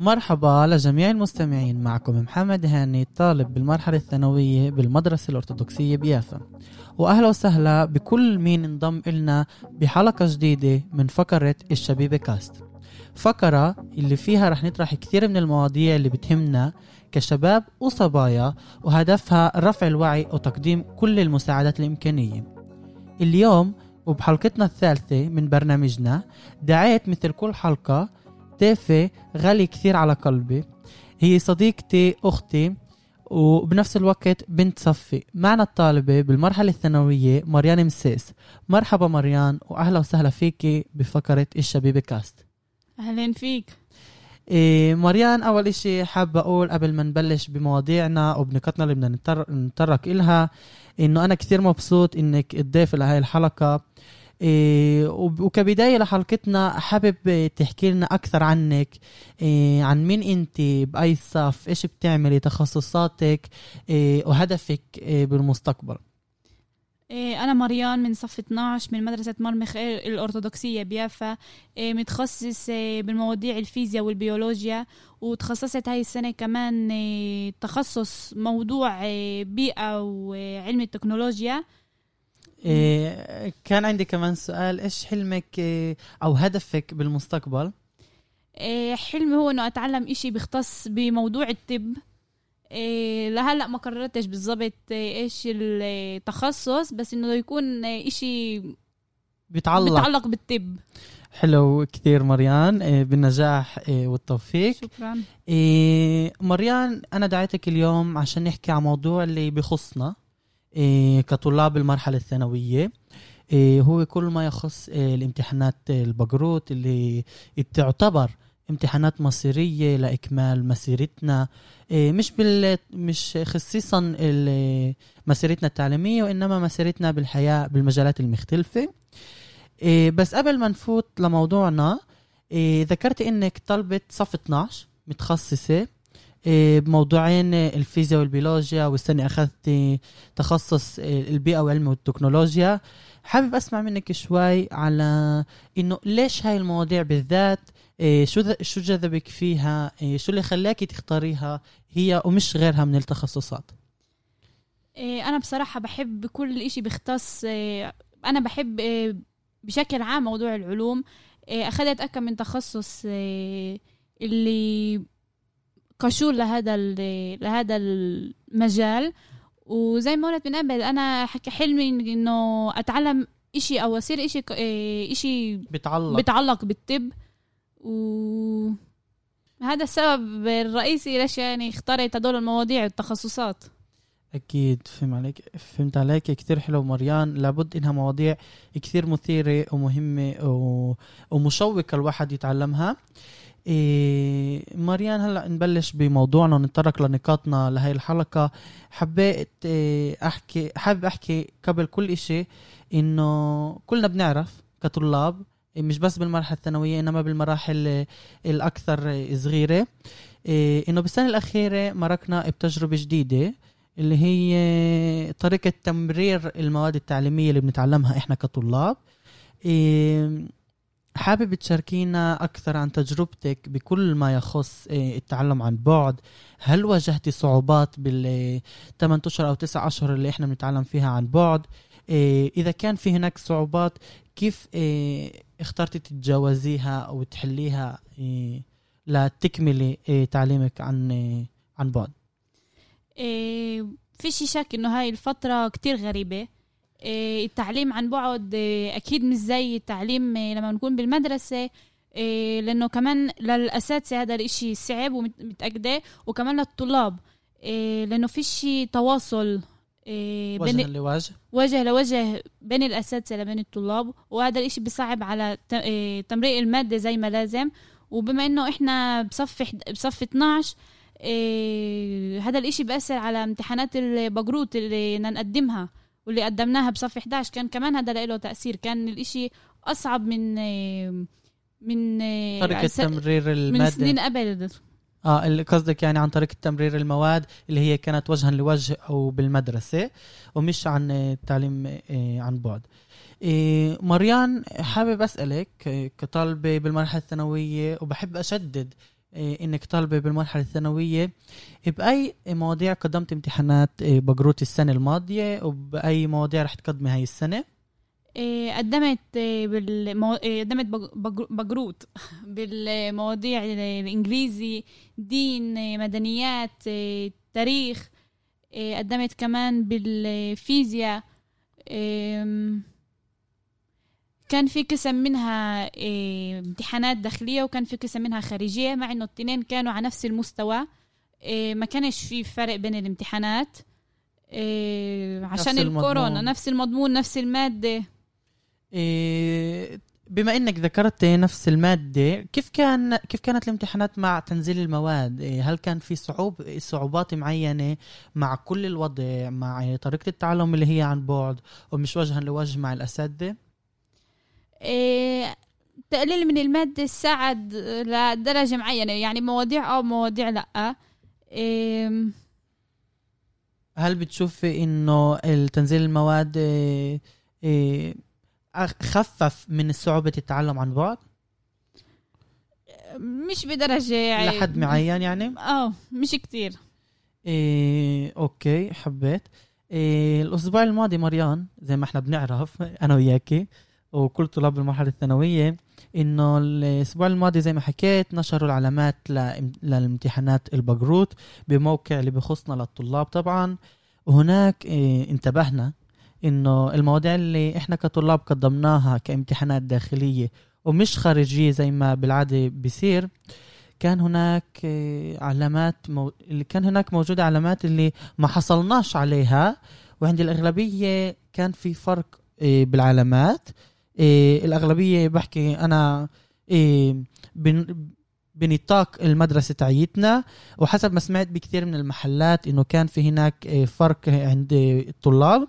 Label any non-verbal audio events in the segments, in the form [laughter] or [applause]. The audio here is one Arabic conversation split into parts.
مرحبا لجميع المستمعين معكم محمد هاني طالب بالمرحلة الثانوية بالمدرسة الأرثوذكسية بيافا. وأهلا وسهلا بكل مين انضم إلنا بحلقة جديدة من فقرة الشبيبة كاست. فقرة اللي فيها رح نطرح كثير من المواضيع اللي بتهمنا كشباب وصبايا وهدفها رفع الوعي وتقديم كل المساعدات الإمكانية. اليوم وبحلقتنا الثالثة من برنامجنا دعيت مثل كل حلقة ضيفة غالي كثير على قلبي. هي صديقتي أختي وبنفس الوقت بنت صفي. معنا الطالبة بالمرحلة الثانوية مريان مسيس. مرحبا مريان وأهلا وسهلا فيكي بفقرة الشبيبة كاست. أهلين فيك. إيه مريان أول إشي حابة أقول قبل ما نبلش بمواضيعنا وبنقطنا اللي بدنا نتطر- نتطرق إلها إنه أنا كثير مبسوط إنك تضيف لهي الحلقة. إيه وكبداية لحلقتنا حابب تحكي لنا أكثر عنك. إيه عن مين أنت بأي صف إيش بتعملي تخصصاتك إيه وهدفك إيه بالمستقبل. أنا مريان من صف 12 من مدرسة مرمخ الأرثوذكسية بيافا. إيه، متخصص إيه، بالمواضيع الفيزياء والبيولوجيا وتخصصت هاي السنة كمان إيه، تخصص موضوع إيه، بيئة وعلم التكنولوجيا. إيه كان عندي كمان سؤال إيش حلمك إيه أو هدفك بالمستقبل؟ إيه، حلمي هو إنه أتعلم إشي بيختص بموضوع الطب. إيه، لهلأ ما قررتش بالضبط إيه، إيش التخصص بس إنه يكون إيه، إشي بيتعلق. متعلق بالطب. حلو كثير مريان إيه بالنجاح إيه والتوفيق. شكرا. إيه مريان أنا دعيتك اليوم عشان نحكي عن موضوع اللي بخصنا إيه كطلاب المرحلة الثانوية. إيه هو كل ما يخص إيه الامتحانات البقروت اللي تعتبر امتحانات مصيرية لإكمال مسيرتنا. إيه مش بال مش خصيصا مسيرتنا التعليمية وإنما مسيرتنا بالحياة بالمجالات المختلفة. إيه بس قبل ما نفوت لموضوعنا إيه ذكرت إنك طلبة صف 12 متخصصة. بموضوعين الفيزياء والبيولوجيا والسنة أخذت تخصص إيه البيئة وعلم والتكنولوجيا. حابب أسمع منك شوي على إنه ليش هاي المواضيع بالذات إيه شو شو جذبك فيها؟ إيه شو اللي خلاكي تختاريها؟ هي ومش غيرها من التخصصات. إيه، أنا بصراحة بحب كل إشي بيختص إيه، أنا بحب إيه، بشكل عام موضوع العلوم. إيه، أخذت أكم من تخصص إيه، اللي كشور لهذا لهذا المجال. وزي ما قلت من قبل حكي حلمي إنه أتعلم إشي أو أصير إشي ك- إيه، إشي بتعلق. بيتعلق بالطب. و هذا السبب الرئيسي ليش يعني اخترت هدول المواضيع والتخصصات. أكيد فهم عليك فهمت عليك. كثير حلو مريان لابد إنها مواضيع كثير مثيرة ومهمة و... ومشوقة الواحد يتعلمها. إيه مريان هلأ نبلش بموضوعنا ونتطرق لنقاطنا لهي الحلقة. حبيت إيه أحكي حابب أحكي قبل كل إشي إنه كلنا بنعرف كطلاب إيه، مش بس بالمرحلة الثانوية إنما بالمراحل الأكثر صغيرة. إيه إنه بالسنة الأخيرة مرقنا بتجربة جديدة اللي هي طريقة تمرير المواد التعليمية اللي بنتعلمها إحنا كطلاب. إيه، حابب تشاركينا أكثر عن تجربتك بكل ما يخص إيه، التعلم عن بعد. هل واجهتي صعوبات بال 8 أشهر أو 9 أشهر اللي إحنا بنتعلم فيها عن بعد؟ إيه، إذا كان في هناك صعوبات كيف إيه، اخترتي تتجاوزيها أو تحليها لتكملي تعليمك عن عن بعد؟ فيش شك إنه هاي الفترة كتير غريبة. التعليم عن بعد إيه أكيد مش زي التعليم إيه لما نكون بالمدرسة إيه لأنه كمان للأساتذة هذا الإشي صعب ومتأكدة وكمان للطلاب لأنه فيش تواصل وجها بين لوجه؟ وجه لوجه بين الأساتذة لبين الطلاب وهذا الإشي بيصعب على تمرير المادة زي ما لازم. وبما إنه إحنا بصف بصف 12 إيه هذا الإشي بأثر على امتحانات البقروت اللي نقدمها واللي قدمناها بصف 11 كان كمان هذا له تأثير. كان الإشي أصعب من من طريقة س- تمرير من المادة. سنين قبل. آه اللي قصدك يعني عن طريقة تمرير المواد اللي هي كانت وجها لوجه أو بالمدرسة ومش عن آه، التعليم آه، عن بعد. إيه مريان حابب أسألك كطالبة بالمرحله الثانوية وبحب أشدد إنك طالبة بالمرحلة الثانوية بأي مواضيع قدمت امتحانات إيه بقروت السنة الماضية وبأي مواضيع رح تقدمي هاي السنة؟ إيه، قدمت إيه، بالمو... إيه، قدمت بج- بج- بجروت بالمواضيع الإنجليزي دين إيه، مدنيات إيه، تاريخ إيه، قدمت كمان بالفيزياء كان في قسم منها إيه، امتحانات داخلية وكان في قسم منها خارجية مع إنه التنين كانوا على نفس المستوى. إيه، ما كانش في فرق بين الامتحانات. إيه، عشان المضمون. الكورونا نفس المضمون نفس المادة. إيه بما إنك ذكرت نفس المادة كيف كان كيف كانت الامتحانات مع تنزيل المواد؟ هل كان في صعوب صعوبات معينة مع كل الوضع مع طريقة التعلم اللي هي عن بعد ومش وجها لوجه مع الأساتذة؟ تقليل من المادة ساعد لدرجة معينة يعني مواضيع أو مواضيع لأ. إيه، هل بتشوفي إنه التنزيل المواد إيه إيه خفف من صعوبة التعلم عن بعد؟ مش بدرجة يعني. لحد معين يعني؟ آه مش كتير. إيه أوكي حبيت. إيه الأسبوع الماضي مريان زي ما إحنا بنعرف أنا وياكي. وكل طلاب المرحلة الثانوية إنه الأسبوع الماضي زي ما حكيت نشروا العلامات لام- للامتحانات البقروت بموقع اللي بخصنا للطلاب طبعا. وهناك إيه انتبهنا إنه المواضيع اللي إحنا كطلاب قدمناها كامتحانات داخلية ومش خارجية زي ما بالعادة بيصير كان هناك آه، علامات مو... اللي كان هناك موجودة علامات اللي ما حصلناش عليها. وعند الأغلبية كان في فرق آه، بالعلامات. آه، الأغلبية بحكي أنا آه، بن... بنطاق المدرسة تاعيتنا وحسب ما سمعت بكثير من المحلات إنه كان في هناك آه، فرق عند الطلاب.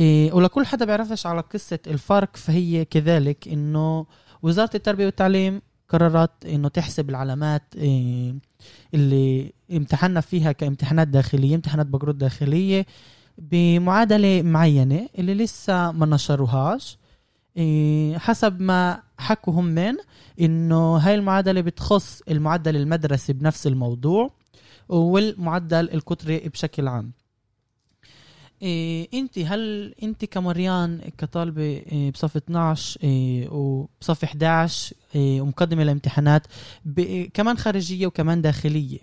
آه، ولكل حدا بيعرفش على قصة الفرق فهي كذلك إنه وزارة التربية والتعليم قررت إنه تحسب العلامات إيه، اللي امتحنا فيها كامتحانات داخلية امتحانات بقروت داخلية بمعادلة معينة اللي لسه ما نشروهاش. إيه، حسب ما حكوا هم من إنه هاي المعادله بتخص المعدل المدرسي بنفس الموضوع والمعدل القطري بشكل عام. إيه انت هل انت كمريان كطالبة إيه بصف 12 إيه وبصف 11 إيه ومقدمة الامتحانات ب- كمان خارجية وكمان داخلية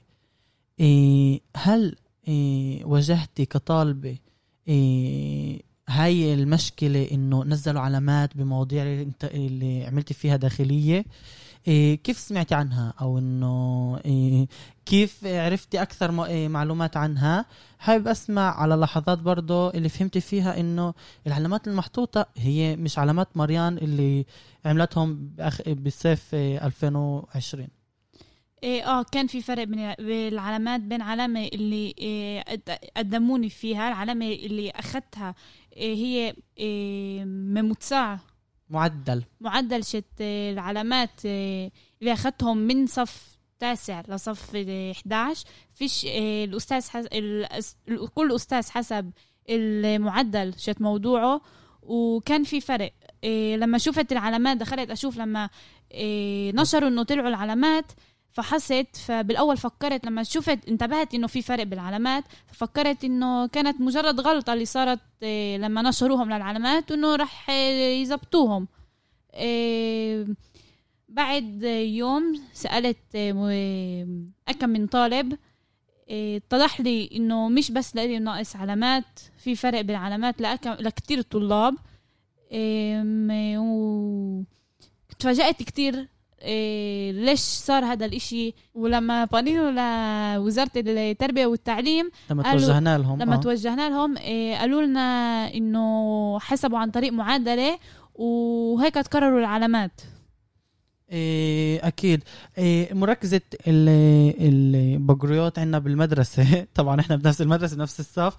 إيه هل إيه واجهتي كطالبة إيه هاي المشكلة إنه نزلوا علامات بمواضيع اللي, انت اللي عملتي فيها داخلية. إيه كيف سمعتي عنها؟ أو إنه إيه كيف عرفتي أكثر إيه معلومات عنها؟ حابب أسمع على لحظات برضه اللي فهمتي فيها إنه العلامات المحطوطة هي مش علامات مريان اللي عملتهم بأخ... بالصيف إيه، 2020 إيه آه كان في فرق بين بالعلامات بين علامة اللي إيه قد- قدموني فيها العلامة اللي أخذتها هي إيه ممتسع معدل. معدل شت إيه العلامات إيه اللي أخذتهم من صف تاسع لصف إيه 11 فيش إيه الأستاذ حس... كل أستاذ حسب المعدل شت موضوعه. وكان في فرق إيه لما شفت العلامات دخلت أشوف لما إيه نشروا إنه طلعوا العلامات فحست فبالأول فكرت لما شفت انتبهت إنه في فرق بالعلامات ففكرت إنه كانت مجرد غلطة اللي صارت إيه، لما نشروهم للعلامات وانه راح إيه، يزبطوهم إيه، بعد يوم سألت م- أكم من طالب اتضح لي إنه مش بس لإلي ناقص علامات في فرق بالعلامات لكتير طلاب تفاجأت كتير إيه ليش صار هذا الإشي ولما بنينه لوزارة التربية والتعليم لما توجهنا لهم لما آه. توجهنا لهم إيه قالوا لنا إنه حسبوا عن طريق معادلة وهيك تكرروا العلامات أكيد. إيه مركزة ال- البقريات عندنا بالمدرسة. [laughs] طبعا إحنا بنفس المدرسة بنفس الصف.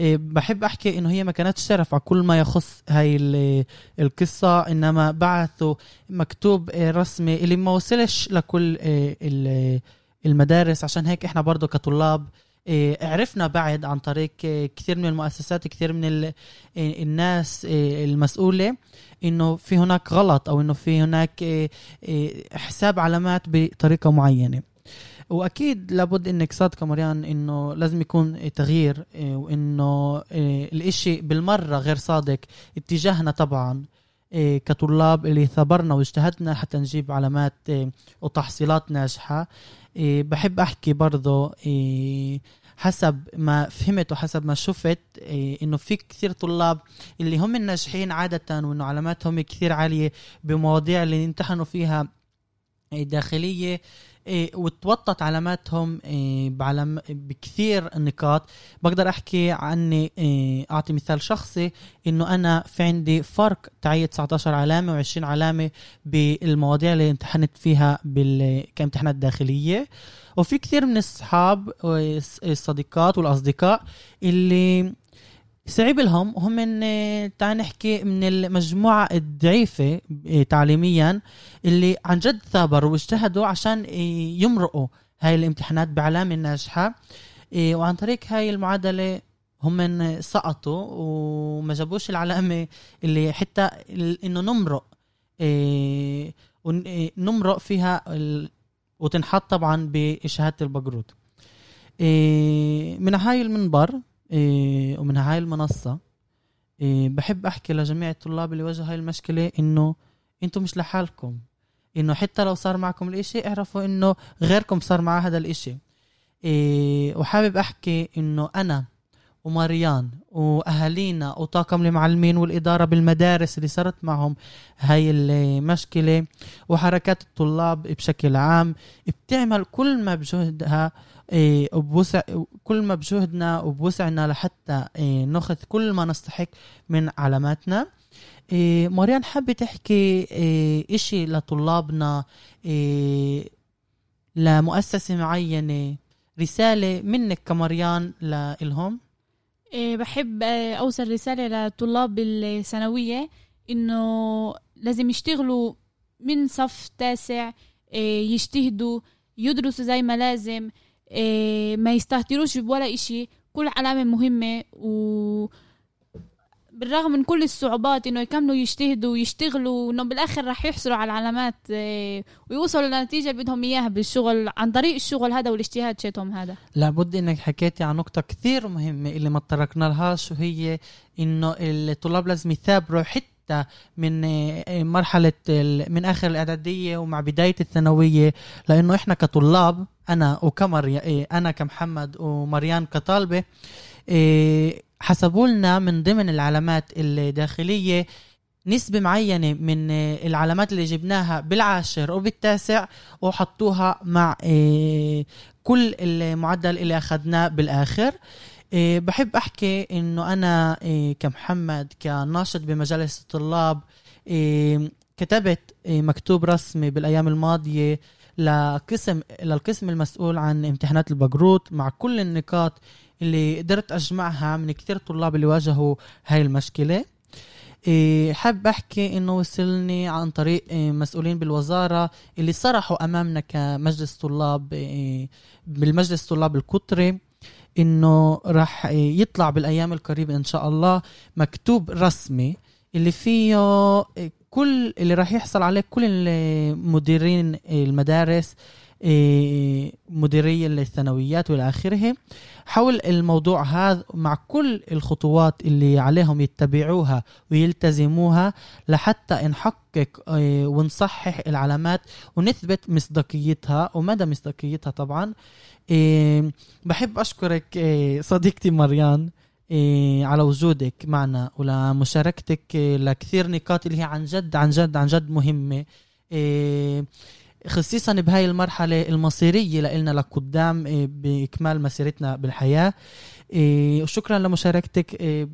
إيه بحب أحكي إنه هي ما كانتش تعرف على كل ما يخص هاي ال- القصة إنما بعثوا مكتوب إيه رسمي اللي ما وصلش لكل إيه ال- المدارس. عشان هيك إحنا برضو كطلاب إيه، عرفنا بعد عن طريق إيه، كثير من المؤسسات كثير من إيه، الناس إيه، المسؤولة إنه في هناك غلط أو إنه في هناك إيه، إيه، حساب علامات بطريقة معينة. وأكيد لابد إنك صادقة مريان إنه لازم يكون تغيير إيه، وإنه إيه، الإشي بالمرة غير صادق اتجاهنا طبعا. إيه، كطلاب اللي ثبرنا واجتهدنا حتى نجيب علامات إيه، وتحصيلات ناجحة. إيه، بحب أحكي برضو إيه، حسب ما فهمت وحسب ما شفت إيه، إنه في كثير طلاب اللي هم الناجحين عادة وإنه علاماتهم كثير عالية بمواضيع اللي امتحنوا فيها داخلية إيه، وتوطت علاماتهم إيه، بعلم بكثير نقاط. بقدر أحكي عني إيه، أعطي مثال شخصي إنه أنا في عندي فرق تعية 19 علامة و20 علامة بالمواضيع اللي امتحنت فيها بال... كامتحانات داخلية. وفي كثير من الصحاب والصديقات والأصدقاء اللي صعب لهم هم من تعال نحكي من المجموعة الضعيفة إيه، تعليميا اللي عن جد ثابروا واجتهدوا عشان إيه، يمرقوا هاي الامتحانات بعلامة ناجحة وعن طريق هاي المعادلة هم سقطوا وما جابوش العلامة اللي حتى إنه نمرق نمرق فيها وتنحط طبعا بشهادة البقروت. من هاي المنبر إيه، ومن هاي المنصة إيه، بحب أحكي لجميع الطلاب اللي واجهوا هاي المشكلة إنه أنتم مش لحالكم. إنه حتى لو صار معكم الإشي اعرفوا إنه غيركم صار معاه هذا الإشي. إيه، وحابب أحكي إنه أنا وماريان وأهالينا وطاقم المعلمين والإدارة بالمدارس اللي صارت معهم هاي المشكلة وحركات الطلاب بشكل عام بتعمل كل ما بجهدها إيه، وبوسع كل ما بجهدنا وبوسعنا لحتى إيه، ناخذ كل ما نستحق من علاماتنا. إيه، مريان حابة تحكي إشي لطلابنا لمؤسسة معينة رسالة منك كمريان إيه، بحب آه، أوصل رسالة لطلاب الثانوية إنه لازم يشتغلوا من صف تاسع إيه، يجتهدوا يدرسوا زي ما لازم إيه، ما يستهتروش بولا إشي. كل علامة مهمة و بالرغم من كل الصعوبات إنه يكملوا يجتهدوا ويشتغلوا انه بالآخر رح يحصلوا على العلامات إيه، ويوصلوا للنتيجه اللي بدهم إياها بالشغل عن طريق الشغل هذا والاجتهاد شيتهم هذا. لابد إنك حكيتي عن نقطة كثير مهمة اللي ما تطرقنا لهاش وهي إنه الطلاب لازم يثابروا حتى من آه، مرحلة من آخر الإعدادية ومع بداية الثانوية. لأنه إحنا كطلاب أنا وكمر أنا كمحمد ومريان كطالبة حسبوا لنا من ضمن العلامات الداخلية نسبة معينة من آه، العلامات اللي جبناها بالعاشر وبالتاسع وحطوها مع آه، كل المعدل اللي أخذناه بالآخر. إيه، بحب أحكي إنه أنا إيه، كمحمد كناشط بمجالس الطلاب كتبت مكتوب رسمي بالأيام الماضية لقسم للقسم المسؤول عن امتحانات البقروت مع كل النقاط اللي قدرت اجمعها من كثير طلاب اللي واجهوا هاي المشكلة. إيه، حاب أحكي إنه وصلني عن طريق إيه، مسؤولين بالوزارة اللي صرحوا أمامنا كمجلس طلاب إيه، بالمجلس الطلاب القطري إنه راح يطلع بالأيام القريبة إن شاء الله مكتوب رسمي اللي فيه كل اللي راح يحصل عليه كل المديرين المدارس إيه، مديري الثانويات والى آخره. حول الموضوع هذا مع كل الخطوات اللي عليهم يتبعوها ويلتزموها لحتى نحقق إيه، ونصحح العلامات ونثبت مصداقيتها ومدى مصداقيتها طبعا. إيه، بحب أشكرك صديقتي مريان على وجودك معنا ولمشاركتك لكثير نقاط اللي هي عن جد عن جد عن جد مهمة. إيه، خصيصا بهاي المرحلة المصيرية لإلنا لقدام إيه، بإكمال مسيرتنا بالحياة. إيه، وشكرا لمشاركتك إيه،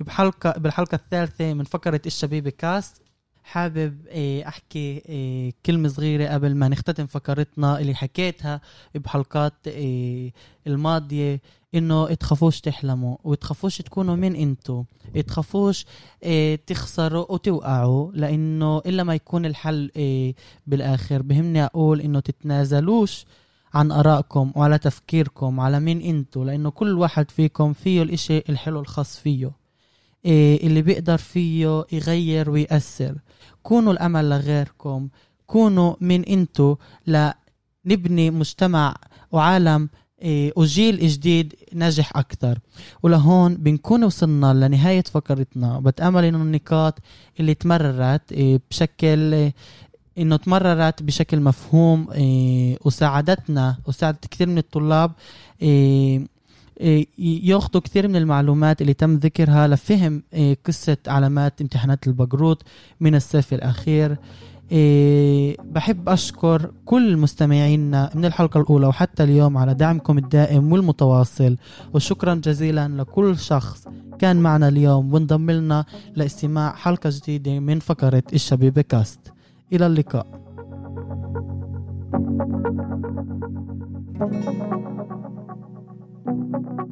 بحلقة بالحلقة الثالثة من فقرة الشبيبة كاست. حابب إيه، أحكي إيه، كلمة صغيرة قبل ما نختتم فقرتنا اللي حكيتها بحلقات إيه، الماضية إنه تخافوش تحلموا وتخافوش تكونوا من انتو تخافوش تخسروا وتوقعوا لأنه إلا ما يكون الحل بالآخر. بهمني أقول إنه تتنازلوش عن آرائكم وعلى تفكيركم على مين إنتوا لأنه كل واحد فيكم فيه الإشي الحلو الخاص فيه. اللي بيقدر فيه يغير ويأثر. كونوا الأمل لغيركم. كونوا من أنتوا لنبني مجتمع وعالم إيه وجيل جديد ناجح أكثر. ولهون بنكون وصلنا لنهاية فقرتنا. بتأمل إنه النقاط اللي تمررت إيه بشكل إيه إنه تمررت بشكل مفهوم إيه وساعدتنا وساعدت كثير من الطلاب إيه إيه ياخذوا كثير من المعلومات اللي تم ذكرها لفهم إيه قصة علامات امتحانات البقروت من الصيف الأخير. إيه بحب أشكر كل مستمعينا من الحلقة الأولى وحتى اليوم على دعمكم الدائم والمتواصل. وشكرا جزيلا لكل شخص كان معنا اليوم وانضم لنا لاستماع حلقة جديدة من فقرة الشبيبة كاست. إلى اللقاء. thank you thank you.